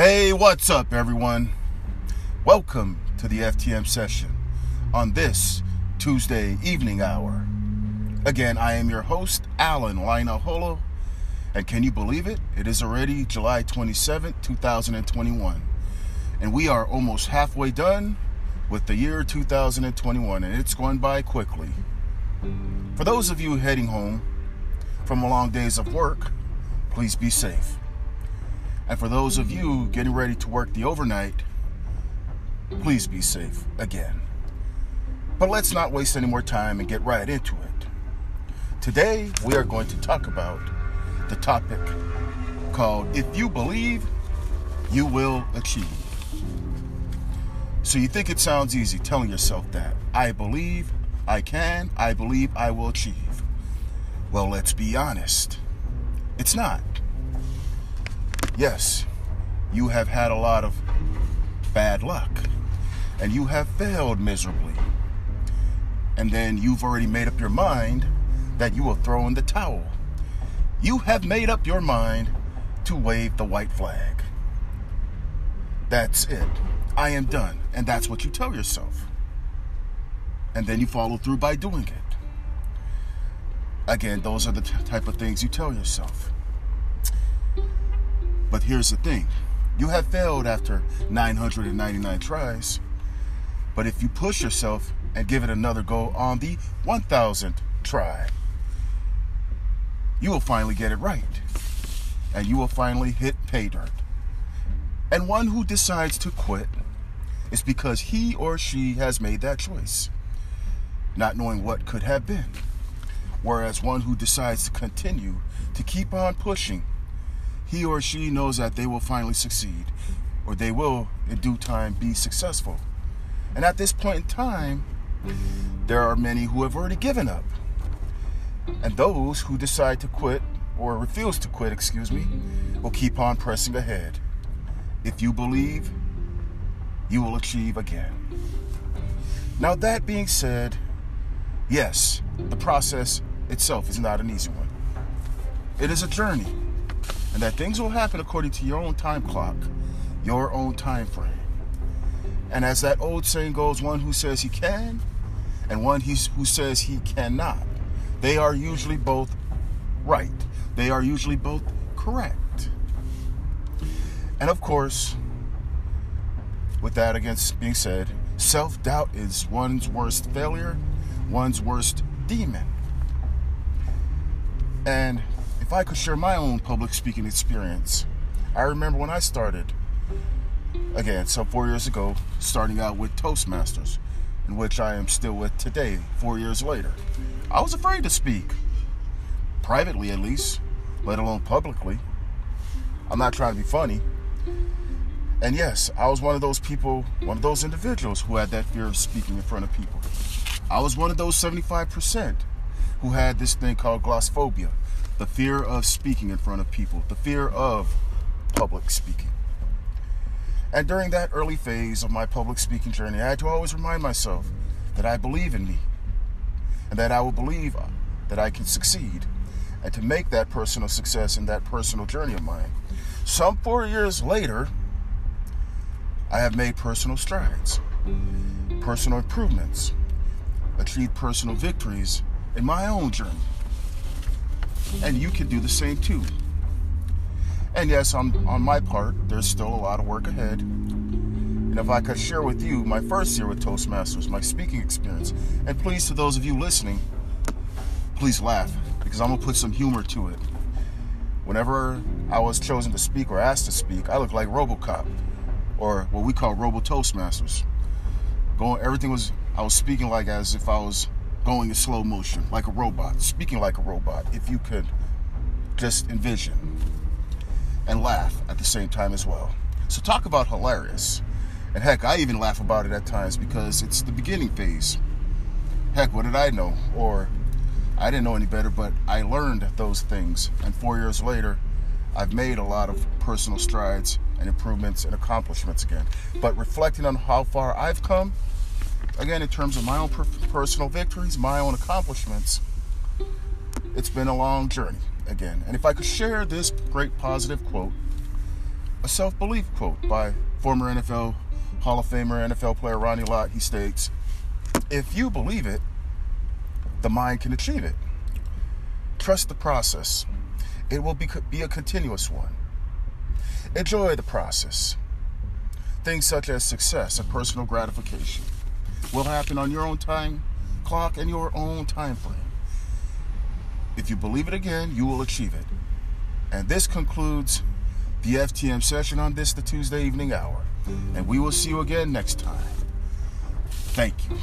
Hey, what's up, everyone? Welcome to the FTM session on this Tuesday evening hour. Again, I am your host, Alan Lina Holo, and can you believe it? It is already July 27th, 2021, and we are almost halfway done with the year 2021, and it's going by quickly. For those of you heading home from long days of work, please be safe. And for those of you getting ready to work the overnight, please be safe again. But let's not waste any more time and get right into it. Today, we are going to talk about the topic called If You Believe, You Will Achieve. So you think it sounds easy telling yourself that I believe I can, I believe I will achieve. Well, let's be honest. It's not. Yes, you have had a lot of bad luck and you have failed miserably. And then you've already made up your mind that you will throw in the towel. You have made up your mind to wave the white flag. That's it. I am done. And that's what you tell yourself. And then you follow through by doing it. Again, those are the t- type of things you tell yourself. But here's the thing you have failed after 999 tries. But if you push yourself and give it another go on the 1000th try, you will finally get it right. And you will finally hit pay dirt. And one who decides to quit is because he or she has made that choice, not knowing what could have been. Whereas one who decides to continue to keep on pushing he or she knows that they will finally succeed or they will, in due time, be successful. And at this point in time, there are many who have already given up. And those who decide to quit or refuse to quit, excuse me, will keep on pressing ahead. If you believe, you will achieve again. Now, that being said, yes, the process itself is not an easy one. It is a journey and that things will happen according to your own time clock, your own time frame. And as that old saying goes, one who says he can and one who says he cannot, they are usually both right. They are usually both correct. And of course, with that against being said, self doubt is one's worst failure, one's worst demon. And if I could share my own public speaking experience, I remember when I started, again, some four years ago, starting out with Toastmasters, in which I am still with today, four years later. I was afraid to speak, privately at least, let alone publicly. I'm not trying to be funny. And yes, I was one of those people, one of those individuals who had that fear of speaking in front of people. I was one of those 75% who had this thing called glossophobia, the fear of speaking in front of people, the fear of public speaking. And during that early phase of my public speaking journey, I had to always remind myself that I believe in me and that I will believe uh, that I can succeed and to make that personal success in that personal journey of mine. Some four years later, I have made personal strides, personal improvements, achieved personal victories in my own journey and you can do the same too. And yes, on, on my part, there's still a lot of work ahead. And if I could share with you my first year with Toastmasters, my speaking experience, and please, to those of you listening, please laugh because I'm gonna put some humor to it. Whenever I was chosen to speak or asked to speak, I looked like RoboCop, or what we call Robo Toastmasters. Going, everything was I was speaking like as if I was going in slow motion, like a robot, speaking like a robot, if you could just envision and laugh at the same time as well. So, talk about hilarious. And heck, I even laugh about it at times because it's the beginning phase. Heck, what did I know? Or I didn't know any better, but I learned those things. And four years later, I've made a lot of personal strides and improvements and accomplishments again. But reflecting on how far I've come, again, in terms of my own per- personal victories, my own accomplishments, it's been a long journey again. And if I could share this great positive quote a self belief quote by former NFL Hall of Famer, NFL player Ronnie Lott. He states, If you believe it, the mind can achieve it. Trust the process, it will be, be a continuous one. Enjoy the process. Things such as success and personal gratification will happen on your own time clock and your own time frame. If you believe it again, you will achieve it. And this concludes the FTM session on this, the Tuesday evening hour. And we will see you again next time. Thank you.